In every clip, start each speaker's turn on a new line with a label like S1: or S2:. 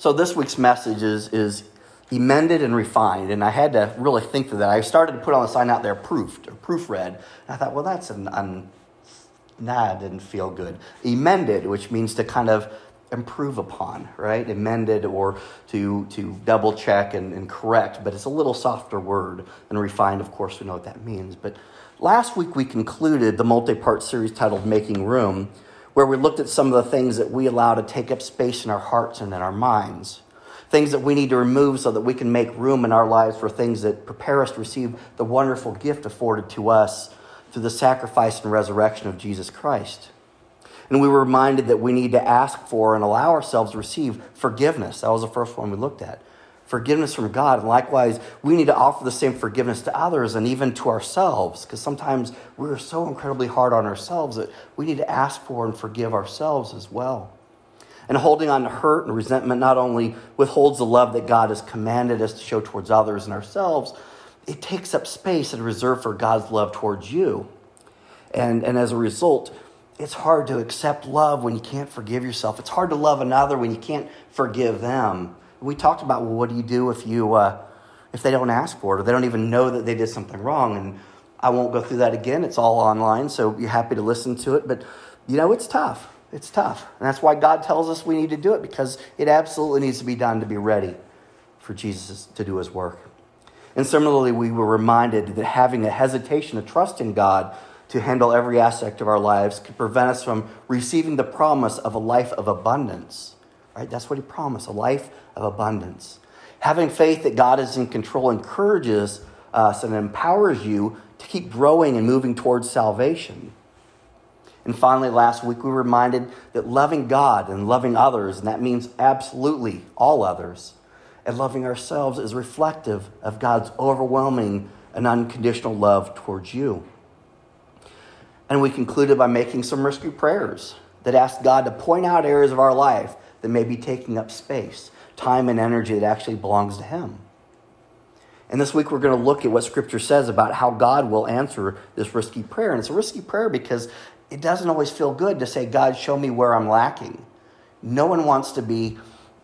S1: So this week's message is, is emended and refined, and I had to really think through that. I started to put on the sign out there, proofed or proofread, and I thought, well, that's an un, nah, didn't feel good. Emended, which means to kind of improve upon, right? Amended or to, to double check and, and correct, but it's a little softer word. And refined, of course, we know what that means. But last week we concluded the multi part series titled Making Room, where we looked at some of the things that we allow to take up space in our hearts and in our minds. Things that we need to remove so that we can make room in our lives for things that prepare us to receive the wonderful gift afforded to us through the sacrifice and resurrection of Jesus Christ. And we were reminded that we need to ask for and allow ourselves to receive forgiveness. That was the first one we looked at. Forgiveness from God. And likewise, we need to offer the same forgiveness to others and even to ourselves, because sometimes we're so incredibly hard on ourselves that we need to ask for and forgive ourselves as well. And holding on to hurt and resentment not only withholds the love that God has commanded us to show towards others and ourselves, it takes up space and reserve for God's love towards you. And, and as a result, it's hard to accept love when you can't forgive yourself. It's hard to love another when you can't forgive them. We talked about well, what do you do if you uh, if they don't ask for it or they don't even know that they did something wrong? And I won't go through that again. It's all online, so you're happy to listen to it. But you know, it's tough. It's tough, and that's why God tells us we need to do it because it absolutely needs to be done to be ready for Jesus to do His work. And similarly, we were reminded that having a hesitation to trust in God to handle every aspect of our lives could prevent us from receiving the promise of a life of abundance. Right? That's what he promised a life of abundance. Having faith that God is in control encourages us and empowers you to keep growing and moving towards salvation. And finally, last week we were reminded that loving God and loving others, and that means absolutely all others, and loving ourselves is reflective of God's overwhelming and unconditional love towards you. And we concluded by making some risky prayers that asked God to point out areas of our life that may be taking up space, time, and energy that actually belongs to Him. And this week we're going to look at what Scripture says about how God will answer this risky prayer. And it's a risky prayer because it doesn't always feel good to say, God, show me where I'm lacking. No one wants to be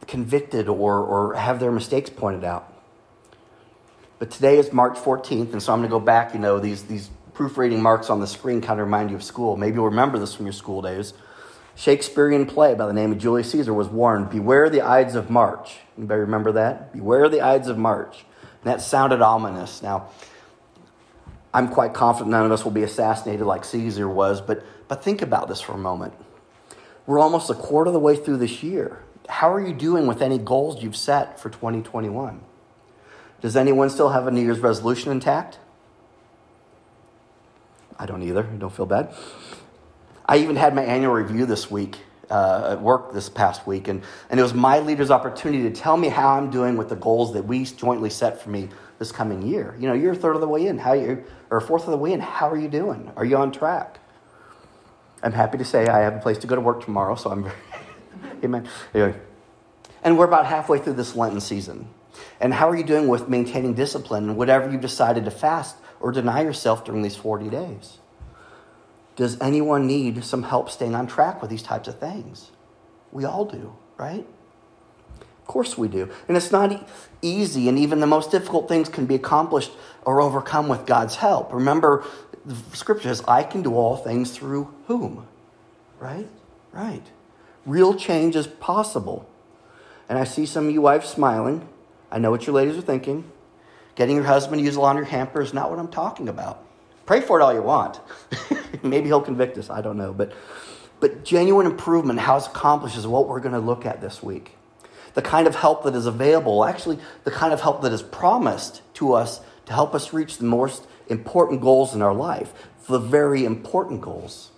S1: convicted or, or have their mistakes pointed out. But today is March 14th, and so I'm going to go back, you know, these, these proofreading marks on the screen kind of remind you of school. Maybe you'll remember this from your school days. Shakespearean play by the name of Julius Caesar was warned, Beware the Ides of March. Anybody remember that? Beware the Ides of March. And that sounded ominous. Now, I'm quite confident none of us will be assassinated like Caesar was, but, but think about this for a moment. We're almost a quarter of the way through this year. How are you doing with any goals you've set for 2021? Does anyone still have a New Year's resolution intact? I don't either. Don't feel bad. I even had my annual review this week uh, at work this past week, and, and it was my leader's opportunity to tell me how I'm doing with the goals that we jointly set for me this coming year. You know, you're a third of the way in. How you or a fourth of the way in? How are you doing? Are you on track? I'm happy to say I have a place to go to work tomorrow, so I'm very amen. Anyway, and we're about halfway through this Lenten season. And how are you doing with maintaining discipline, and whatever you decided to fast or deny yourself during these 40 days? Does anyone need some help staying on track with these types of things? We all do, right? Of course we do. And it's not easy, and even the most difficult things can be accomplished or overcome with God's help. Remember, the scripture says, I can do all things through whom? Right? Right. Real change is possible. And I see some of you wives smiling. I know what your ladies are thinking. Getting your husband to use a laundry hamper is not what I'm talking about. Pray for it all you want. Maybe he'll convict us. I don't know. But, but genuine improvement, how it's accomplished, is what we're going to look at this week. The kind of help that is available, actually, the kind of help that is promised to us to help us reach the most important goals in our life, the very important goals.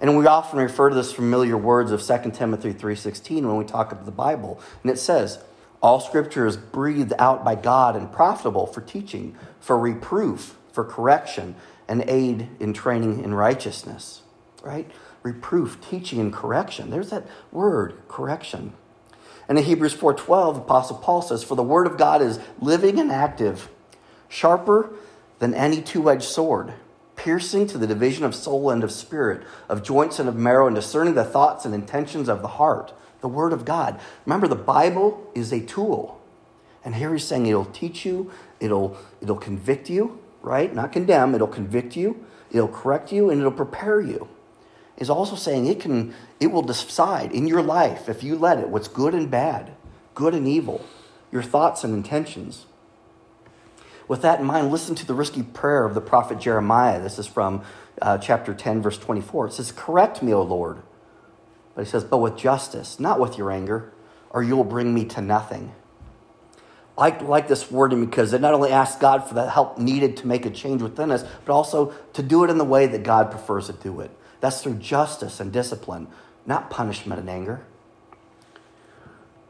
S1: And we often refer to this familiar words of 2 Timothy 3:16 when we talk about the Bible. And it says, all scripture is breathed out by God and profitable for teaching, for reproof, for correction, and aid in training in righteousness. Right? Reproof, teaching, and correction. There's that word, correction. And in Hebrews 4:12, apostle Paul says, "For the word of God is living and active, sharper than any two-edged sword, piercing to the division of soul and of spirit, of joints and of marrow, and discerning the thoughts and intentions of the heart." the Word of God. Remember, the Bible is a tool. And here he's saying it'll teach you, it'll, it'll convict you, right? Not condemn, it'll convict you, it'll correct you, and it'll prepare you. Is also saying it can, it will decide in your life, if you let it, what's good and bad, good and evil, your thoughts and intentions. With that in mind, listen to the risky prayer of the prophet Jeremiah. This is from uh, chapter 10, verse 24. It says, Correct me, O Lord. But he says, But with justice, not with your anger, or you will bring me to nothing. I like this wording because it not only asks God for the help needed to make a change within us, but also to do it in the way that God prefers to do it. That's through justice and discipline, not punishment and anger.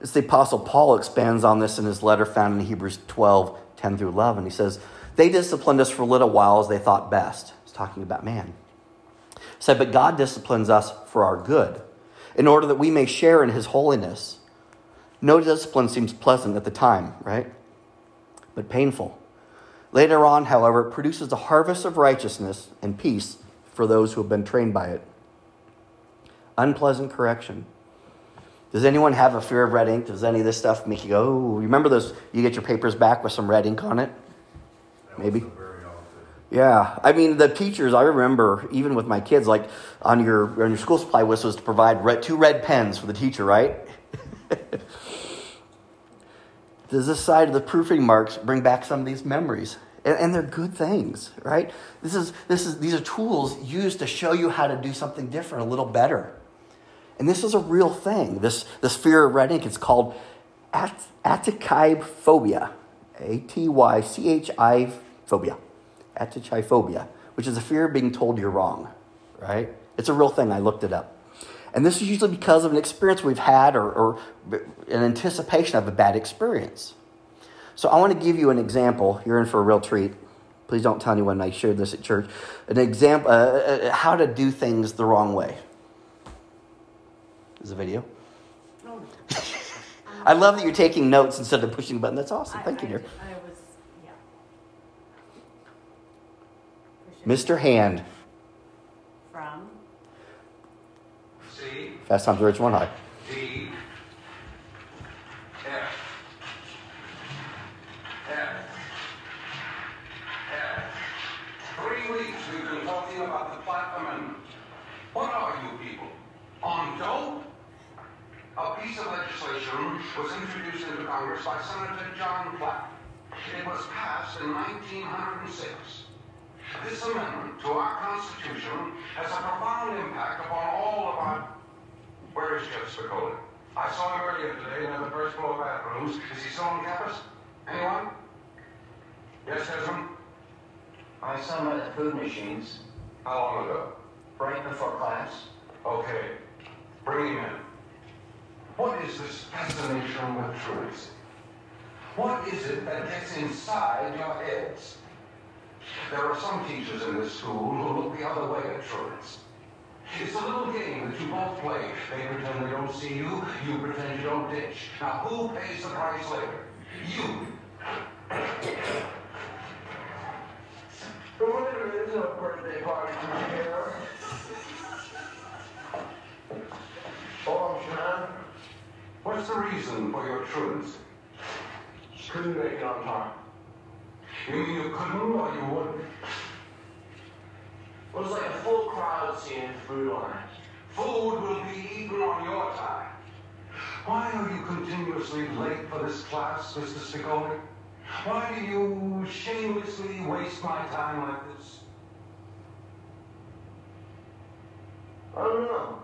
S1: It's the Apostle Paul expands on this in his letter found in Hebrews 12 10 through 11. He says, They disciplined us for a little while as they thought best. He's talking about man. He said, But God disciplines us for our good, in order that we may share in his holiness. No discipline seems pleasant at the time, right? But painful. Later on, however, it produces a harvest of righteousness and peace for those who have been trained by it. Unpleasant correction. Does anyone have a fear of red ink? Does any of this stuff make you go, oh, remember those? You get your papers back with some red ink on it? Maybe. Yeah, I mean the teachers. I remember even with my kids, like on your on your school supply list was to provide red, two red pens for the teacher, right? Does this side of the proofing marks bring back some of these memories? And, and they're good things, right? This is this is these are tools used to show you how to do something different, a little better. And this is a real thing. This, this fear of red ink, it's called at-. A T Y C H I phobia. Atychiphobia, which is a fear of being told you're wrong, right? It's a real thing. I looked it up. And this is usually because of an experience we've had or, or an anticipation of a bad experience. So I want to give you an example. You're in for a real treat. Please don't tell anyone I shared this at church. An example, uh, uh how to do things the wrong way is a video. Oh. I love that you're taking notes instead of pushing the button. That's awesome. Thank I, you, dear. I was, yeah. Mr. Hand.
S2: From.
S1: Fast Times Ridgemont High.
S3: D. F. F. F. Three weeks we've been talking about the Platt Amendment. What are you people? On dope? a piece of legislation was introduced into Congress by Senator John Platt. It was passed in 1906. This amendment to our Constitution has a profound impact upon all of our... Where is Jeff Spicoli? I saw him earlier today in the first floor bathrooms. Is he still on campus? Anyone? Yes, Desmond?
S4: I saw him at the food machines.
S3: How long ago?
S4: Right before class.
S3: Okay. Bring him in. What is this fascination with truth? What is it that gets inside your heads? There are some teachers in this school who look the other way at truants. It's a little game that you both play. They pretend they don't see you, you pretend you don't ditch. Now, who pays the price later? You.
S4: There is a birthday party here. Oh, Sean.
S3: What's the reason for your truancy?
S4: Couldn't make it on time.
S3: You you couldn't or you wouldn't?
S4: It was like a full crowd seeing food on it.
S3: Food will be eaten on your time. Why are you continuously late for this class, Mr. Spicoli? Why do you shamelessly waste my time like this?
S4: I don't know.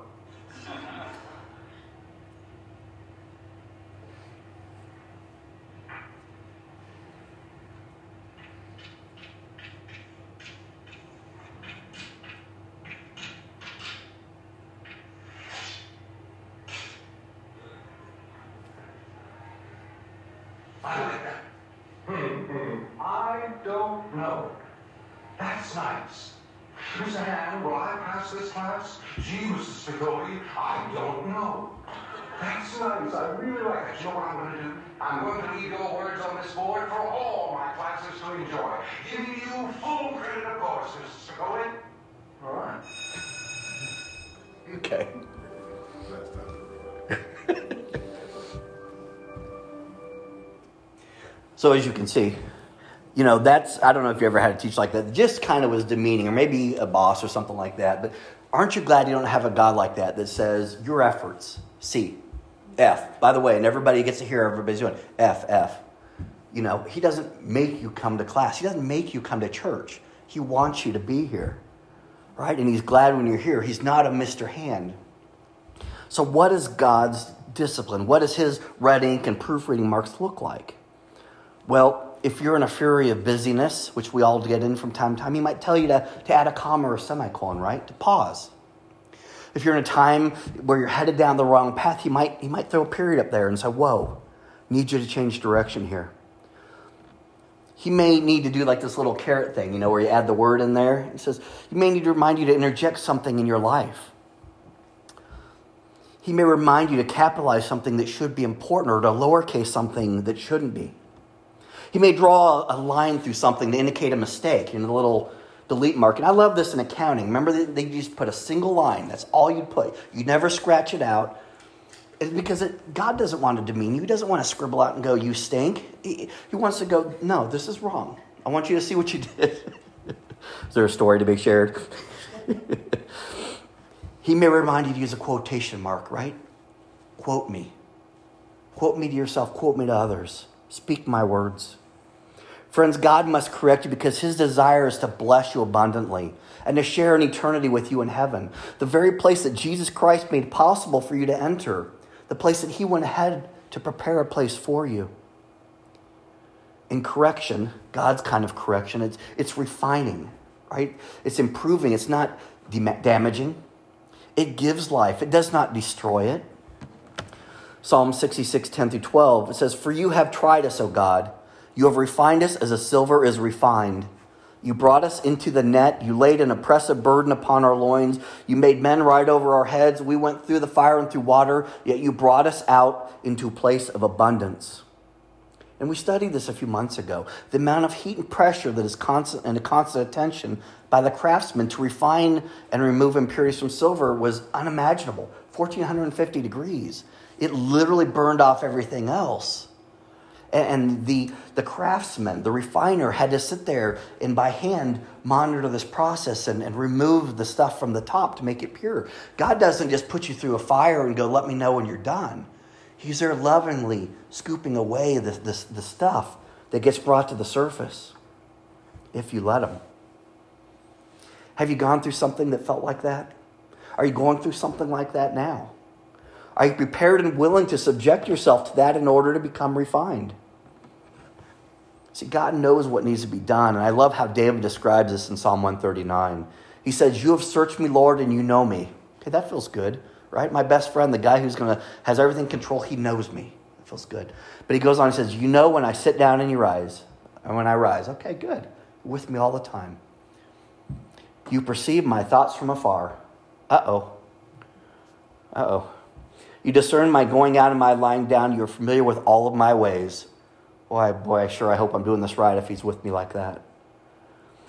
S3: I don't know. That's nice. I really. You know what I'm going to do? I'm going to leave your words on this board for all my classes to enjoy. Giving you full credit, of course, Mr. Spicoli.
S4: All right.
S1: Okay. so as you can see, you know, that's, I don't know if you ever had a teacher like that, just kind of was demeaning, or maybe a boss or something like that. But aren't you glad you don't have a God like that that says, your efforts, C, F. By the way, and everybody gets to hear everybody's doing F, F. You know, he doesn't make you come to class. He doesn't make you come to church. He wants you to be here, right? And he's glad when you're here. He's not a Mr. Hand. So, what is God's discipline? What does his red ink and proofreading marks look like? Well, if you're in a fury of busyness, which we all get in from time to time, he might tell you to, to add a comma or a semicolon, right? To pause. If you're in a time where you're headed down the wrong path, he might, he might throw a period up there and say, Whoa, need you to change direction here. He may need to do like this little caret thing, you know, where you add the word in there. He says, He may need to remind you to interject something in your life. He may remind you to capitalize something that should be important or to lowercase something that shouldn't be. He may draw a line through something to indicate a mistake, you know, the little delete mark. And I love this in accounting. Remember, they just put a single line. That's all you'd put. You never scratch it out. It's because it, God doesn't want to demean you. He doesn't want to scribble out and go, you stink. He, he wants to go, no, this is wrong. I want you to see what you did. is there a story to be shared? he may remind you to use a quotation mark, right? Quote me. Quote me to yourself, quote me to others. Speak my words. Friends, God must correct you because his desire is to bless you abundantly and to share an eternity with you in heaven. The very place that Jesus Christ made possible for you to enter, the place that he went ahead to prepare a place for you. In correction, God's kind of correction, it's, it's refining, right? It's improving, it's not damaging. It gives life, it does not destroy it. Psalm 66, 10 through 12, it says, For you have tried us, O God. You have refined us as a silver is refined. You brought us into the net. You laid an oppressive burden upon our loins. You made men ride over our heads. We went through the fire and through water, yet you brought us out into a place of abundance. And we studied this a few months ago. The amount of heat and pressure that is constant and a constant attention by the craftsmen to refine and remove impurities from silver was unimaginable 1450 degrees. It literally burned off everything else. And the, the craftsman, the refiner, had to sit there and by hand monitor this process and, and remove the stuff from the top to make it pure. God doesn't just put you through a fire and go, let me know when you're done. He's there lovingly scooping away the, the, the stuff that gets brought to the surface if you let him. Have you gone through something that felt like that? Are you going through something like that now? Are you prepared and willing to subject yourself to that in order to become refined? See, God knows what needs to be done. And I love how David describes this in Psalm 139. He says, You have searched me, Lord, and you know me. Okay, that feels good, right? My best friend, the guy who's going to, has everything control, he knows me. It feels good. But he goes on and says, You know when I sit down and you rise, and when I rise. Okay, good. You're with me all the time. You perceive my thoughts from afar. Uh oh. Uh oh. You discern my going out and my lying down. You're familiar with all of my ways. Boy, boy, sure, I hope I'm doing this right if he's with me like that.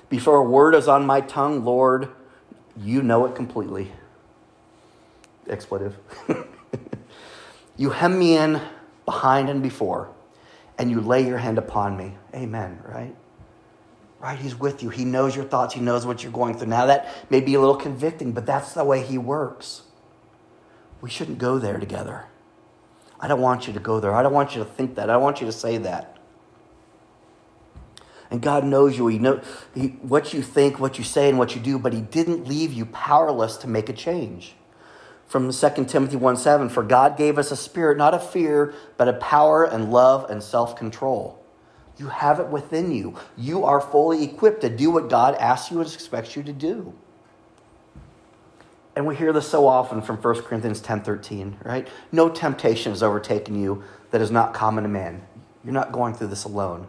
S1: Before a word is on my tongue, Lord, you know it completely. Expletive. you hem me in behind and before, and you lay your hand upon me. Amen, right? Right? He's with you. He knows your thoughts. He knows what you're going through. Now, that may be a little convicting, but that's the way He works. We shouldn't go there together. I don't want you to go there. I don't want you to think that. I don't want you to say that. And God knows you. He knows what you think, what you say, and what you do, but He didn't leave you powerless to make a change. From 2 Timothy 1 7, for God gave us a spirit not of fear, but of power and love and self control. You have it within you. You are fully equipped to do what God asks you and expects you to do. And we hear this so often from 1 Corinthians 10:13, right? No temptation has overtaken you that is not common to man. You're not going through this alone.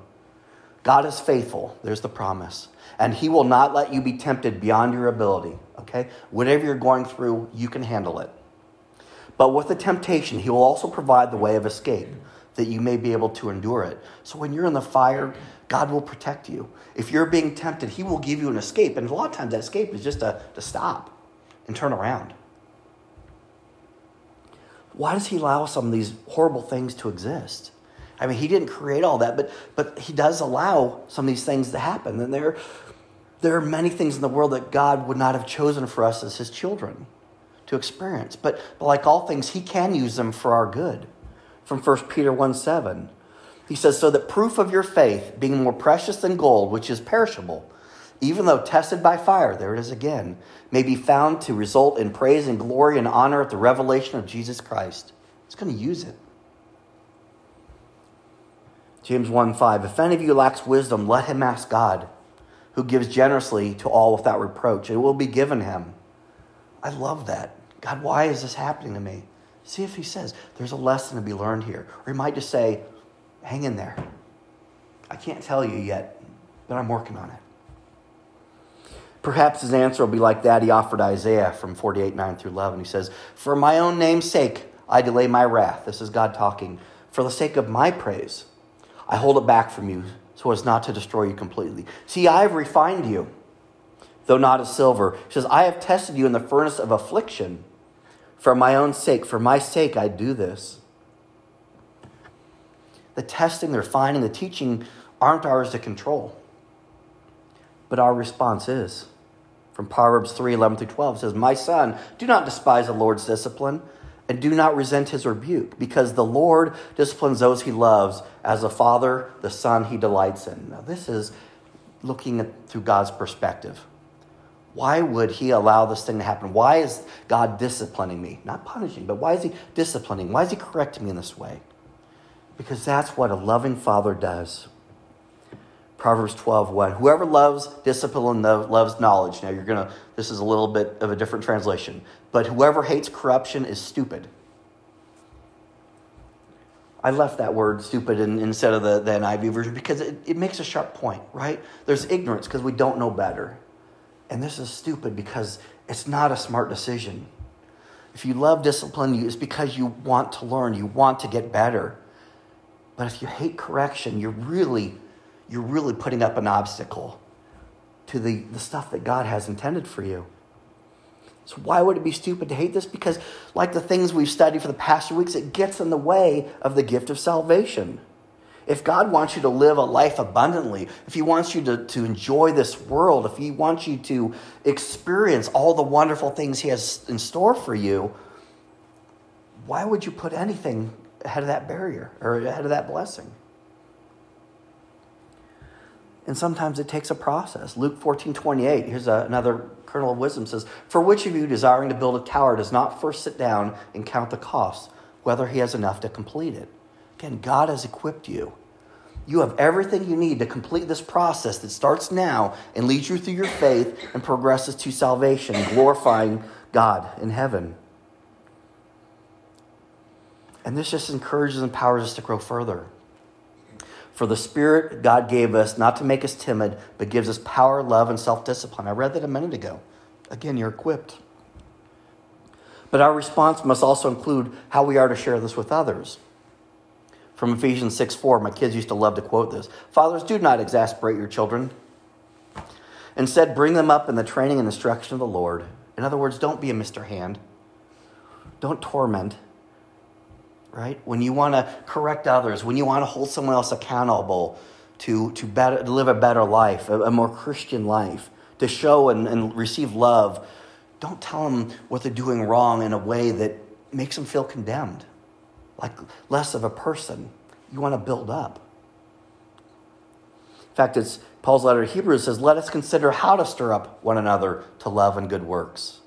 S1: God is faithful. There's the promise. And he will not let you be tempted beyond your ability, okay? Whatever you're going through, you can handle it. But with the temptation, he will also provide the way of escape that you may be able to endure it. So when you're in the fire, God will protect you. If you're being tempted, he will give you an escape. And a lot of times that escape is just to, to stop and turn around. why does he allow some of these horrible things to exist? I mean, he didn't create all that, but but he does allow some of these things to happen. And there, there are many things in the world that God would not have chosen for us as his children to experience. But, but like all things, he can use them for our good. From 1 Peter 1 7. He says, So that proof of your faith, being more precious than gold, which is perishable, even though tested by fire, there it is again, may be found to result in praise and glory and honor at the revelation of Jesus Christ. He's going to use it. James 1 5. If any of you lacks wisdom, let him ask God, who gives generously to all without reproach. It will be given him. I love that. God, why is this happening to me? See if he says there's a lesson to be learned here. Or he might just say, hang in there. I can't tell you yet, but I'm working on it. Perhaps his answer will be like that he offered Isaiah from 48 9 through 11. He says, For my own name's sake, I delay my wrath. This is God talking. For the sake of my praise, I hold it back from you so as not to destroy you completely. See, I have refined you, though not as silver. He says, I have tested you in the furnace of affliction. For my own sake, for my sake, I do this. The testing, the refining, the teaching aren't ours to control. But our response is. From Proverbs 3 11 through 12 says, My son, do not despise the Lord's discipline, and do not resent his rebuke, because the Lord disciplines those he loves, as a father, the son he delights in. Now, this is looking at, through God's perspective. Why would he allow this thing to happen? Why is God disciplining me? Not punishing, but why is he disciplining? Why is he correcting me in this way? Because that's what a loving father does. Proverbs 12, 1. Whoever loves discipline loves knowledge. Now, you're going to, this is a little bit of a different translation. But whoever hates corruption is stupid. I left that word stupid in, instead of the, the NIV version because it, it makes a sharp point, right? There's ignorance because we don't know better. And this is stupid because it's not a smart decision. If you love discipline, you, it's because you want to learn, you want to get better. But if you hate correction, you're really, you're really putting up an obstacle to the, the stuff that God has intended for you. So, why would it be stupid to hate this? Because, like the things we've studied for the past few weeks, it gets in the way of the gift of salvation. If God wants you to live a life abundantly, if He wants you to, to enjoy this world, if He wants you to experience all the wonderful things He has in store for you, why would you put anything ahead of that barrier or ahead of that blessing? And sometimes it takes a process. Luke 14 28, here's a, another kernel of wisdom says, For which of you desiring to build a tower does not first sit down and count the cost, whether he has enough to complete it? Again, God has equipped you. You have everything you need to complete this process that starts now and leads you through your faith and progresses to salvation, glorifying God in heaven. And this just encourages and empowers us to grow further. For the Spirit God gave us not to make us timid, but gives us power, love, and self discipline. I read that a minute ago. Again, you're equipped. But our response must also include how we are to share this with others from Ephesians 6 4. My kids used to love to quote this Fathers, do not exasperate your children. Instead, bring them up in the training and instruction of the Lord. In other words, don't be a Mr. Hand. Don't torment. Right? When you want to correct others, when you want to hold someone else accountable to, to, better, to live a better life, a, a more Christian life, to show and, and receive love, don't tell them what they're doing wrong in a way that makes them feel condemned like less of a person. You want to build up. In fact, it's Paul's letter to Hebrews says, Let us consider how to stir up one another to love and good works.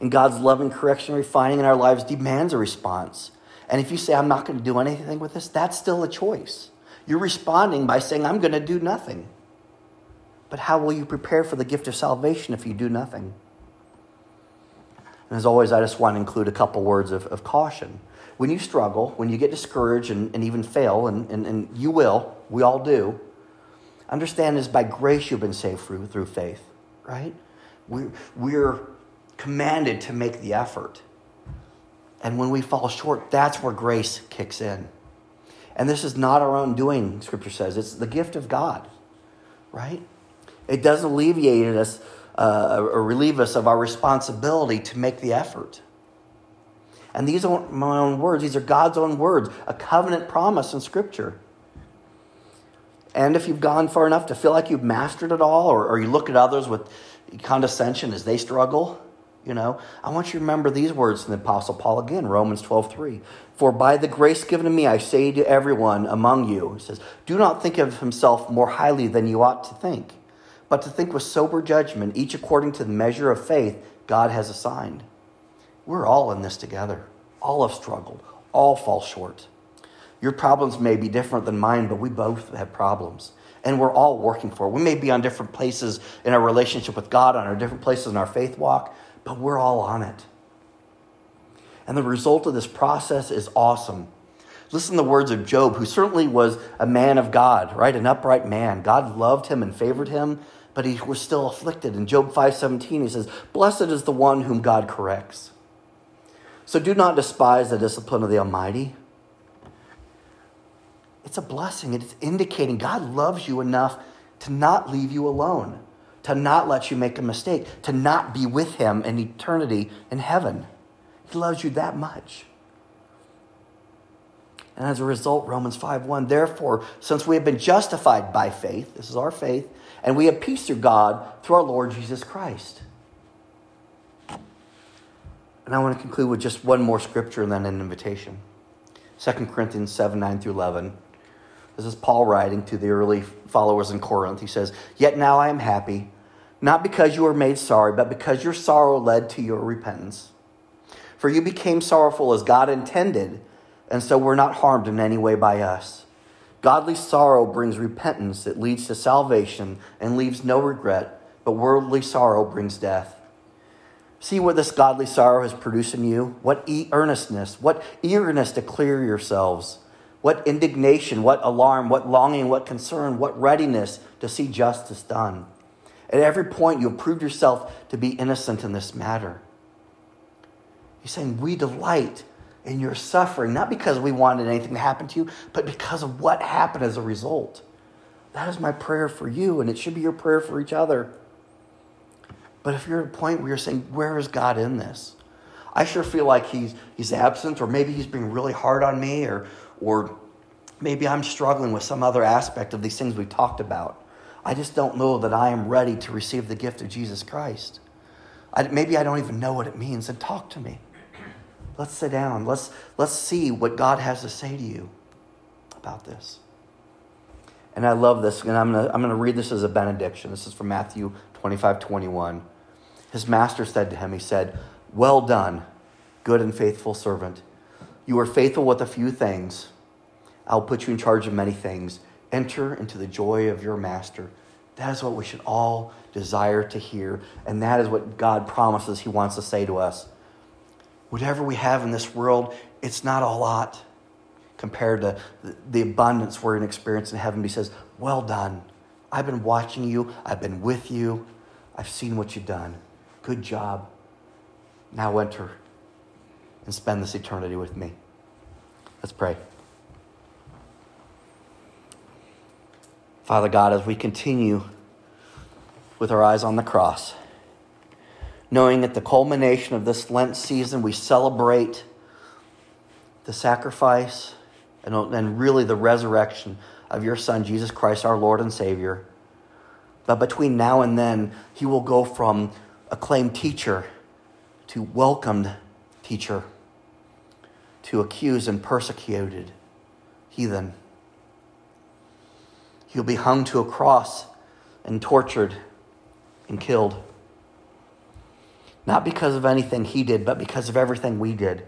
S1: And God's love and correction refining in our lives demands a response. And if you say, I'm not going to do anything with this, that's still a choice. You're responding by saying, I'm going to do nothing. But how will you prepare for the gift of salvation if you do nothing? And as always, I just want to include a couple words of, of caution. When you struggle, when you get discouraged and, and even fail, and, and, and you will, we all do, understand is by grace you've been saved through, through faith, right? We're, we're commanded to make the effort. And when we fall short, that's where grace kicks in. And this is not our own doing, Scripture says. It's the gift of God, right? It doesn't alleviate us uh, or relieve us of our responsibility to make the effort. And these aren't my own words, these are God's own words, a covenant promise in Scripture. And if you've gone far enough to feel like you've mastered it all, or, or you look at others with condescension as they struggle, you know, I want you to remember these words from the Apostle Paul again, Romans 12 3. For by the grace given to me, I say to everyone among you, he says, do not think of himself more highly than you ought to think, but to think with sober judgment, each according to the measure of faith God has assigned. We're all in this together. All have struggled, all fall short. Your problems may be different than mine, but we both have problems. And we're all working for it. We may be on different places in our relationship with God, on our different places in our faith walk, but we're all on it. And the result of this process is awesome. Listen to the words of Job, who certainly was a man of God, right? An upright man. God loved him and favored him, but he was still afflicted. In Job 5:17 he says, "Blessed is the one whom God corrects." So do not despise the discipline of the Almighty. It's a blessing. It's indicating God loves you enough to not leave you alone to not let you make a mistake, to not be with Him in eternity in heaven. He loves you that much. And as a result, Romans 5 1, therefore, since we have been justified by faith, this is our faith, and we have peace through God through our Lord Jesus Christ. And I want to conclude with just one more scripture and then an invitation. 2 Corinthians 7 9 through 11. This is Paul writing to the early followers in Corinth. He says, Yet now I am happy not because you were made sorry, but because your sorrow led to your repentance. For you became sorrowful as God intended, and so were not harmed in any way by us. Godly sorrow brings repentance that leads to salvation and leaves no regret, but worldly sorrow brings death. See what this godly sorrow has produced in you? What e- earnestness, what eagerness to clear yourselves, what indignation, what alarm, what longing, what concern, what readiness to see justice done. At every point, you have proved yourself to be innocent in this matter. He's saying, We delight in your suffering, not because we wanted anything to happen to you, but because of what happened as a result. That is my prayer for you, and it should be your prayer for each other. But if you're at a point where you're saying, Where is God in this? I sure feel like he's, he's absent, or maybe he's being really hard on me, or, or maybe I'm struggling with some other aspect of these things we've talked about. I just don't know that I am ready to receive the gift of Jesus Christ. I, maybe I don't even know what it means. And talk to me. Let's sit down. Let's, let's see what God has to say to you about this. And I love this, and I'm going to I'm going to read this as a benediction. This is from Matthew 25 21. His master said to him, He said, Well done, good and faithful servant. You are faithful with a few things. I'll put you in charge of many things. Enter into the joy of your master. That is what we should all desire to hear. And that is what God promises He wants to say to us. Whatever we have in this world, it's not a lot compared to the abundance we're going to experience in heaven. He says, Well done. I've been watching you, I've been with you, I've seen what you've done. Good job. Now enter and spend this eternity with me. Let's pray. Father God, as we continue with our eyes on the cross, knowing at the culmination of this Lent season, we celebrate the sacrifice and, and really the resurrection of your Son, Jesus Christ, our Lord and Savior. But between now and then, he will go from acclaimed teacher to welcomed teacher to accused and persecuted heathen. He'll be hung to a cross and tortured and killed. Not because of anything he did, but because of everything we did.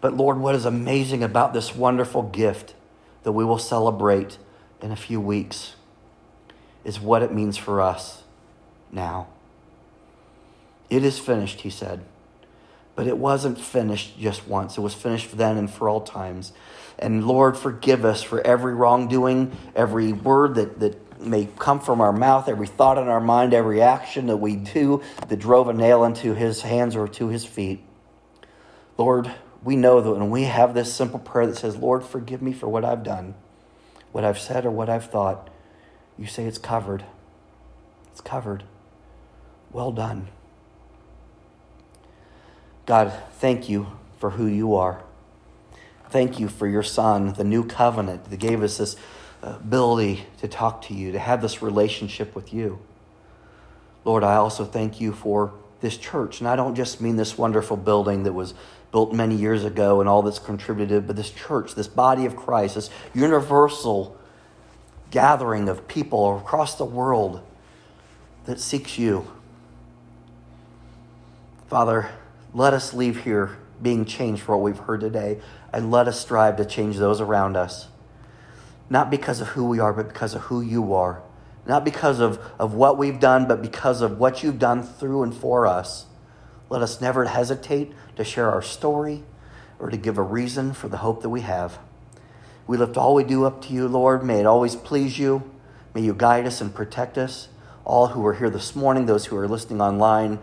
S1: But Lord, what is amazing about this wonderful gift that we will celebrate in a few weeks is what it means for us now. It is finished, he said. But it wasn't finished just once, it was finished then and for all times. And Lord, forgive us for every wrongdoing, every word that, that may come from our mouth, every thought in our mind, every action that we do that drove a nail into his hands or to his feet. Lord, we know that when we have this simple prayer that says, Lord, forgive me for what I've done, what I've said, or what I've thought, you say it's covered. It's covered. Well done. God, thank you for who you are. Thank you for your Son, the new covenant that gave us this uh, ability to talk to you, to have this relationship with you. Lord, I also thank you for this church. And I don't just mean this wonderful building that was built many years ago and all that's contributed, but this church, this body of Christ, this universal gathering of people across the world that seeks you. Father, let us leave here being changed for what we've heard today, and let us strive to change those around us. Not because of who we are, but because of who you are. Not because of, of what we've done, but because of what you've done through and for us. Let us never hesitate to share our story or to give a reason for the hope that we have. We lift all we do up to you, Lord. May it always please you. May you guide us and protect us, all who are here this morning, those who are listening online,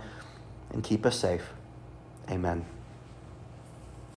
S1: and keep us safe. Amen.